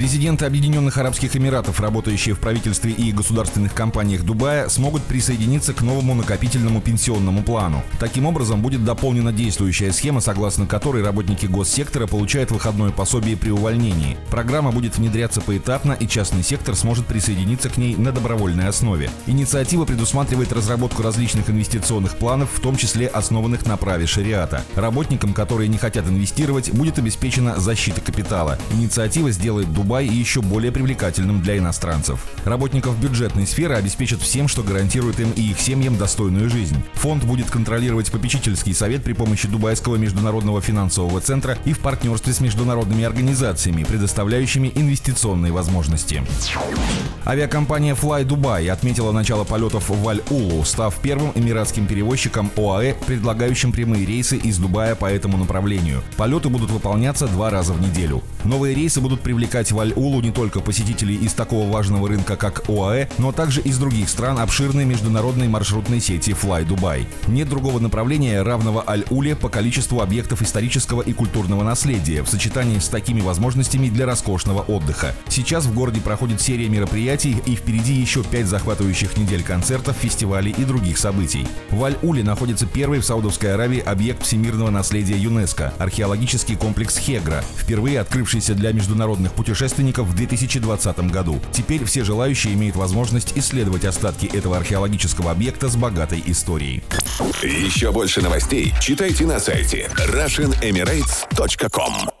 Резиденты Объединенных Арабских Эмиратов, работающие в правительстве и государственных компаниях Дубая, смогут присоединиться к новому накопительному пенсионному плану. Таким образом, будет дополнена действующая схема, согласно которой работники госсектора получают выходное пособие при увольнении. Программа будет внедряться поэтапно, и частный сектор сможет присоединиться к ней на добровольной основе. Инициатива предусматривает разработку различных инвестиционных планов, в том числе основанных на праве шариата. Работникам, которые не хотят инвестировать, будет обеспечена защита капитала. Инициатива сделает Дубай еще более привлекательным для иностранцев. Работников бюджетной сферы обеспечат всем, что гарантирует им и их семьям достойную жизнь. Фонд будет контролировать попечительский совет при помощи Дубайского международного финансового центра и в партнерстве с международными организациями, предоставляющими инвестиционные возможности. Авиакомпания Fly Dubai отметила начало полетов в Аль-Улу, став первым эмиратским перевозчиком ОАЭ, предлагающим прямые рейсы из Дубая по этому направлению. Полеты будут выполняться два раза в неделю. Новые рейсы будут привлекать в Аль-Улу не только посетителей из такого важного рынка, как ОАЭ, но также из других стран обширной международной маршрутной сети Fly Dubai. Нет другого направления, равного Аль-Уле по количеству объектов исторического и культурного наследия в сочетании с такими возможностями для роскошного отдыха. Сейчас в городе проходит серия мероприятий и впереди еще пять захватывающих недель концертов, фестивалей и других событий. В Аль-Уле находится первый в Саудовской Аравии объект всемирного наследия ЮНЕСКо – археологический комплекс Хегра, впервые открывшийся для международных путешествий путешественников в 2020 году. Теперь все желающие имеют возможность исследовать остатки этого археологического объекта с богатой историей. Еще больше новостей читайте на сайте RussianEmirates.com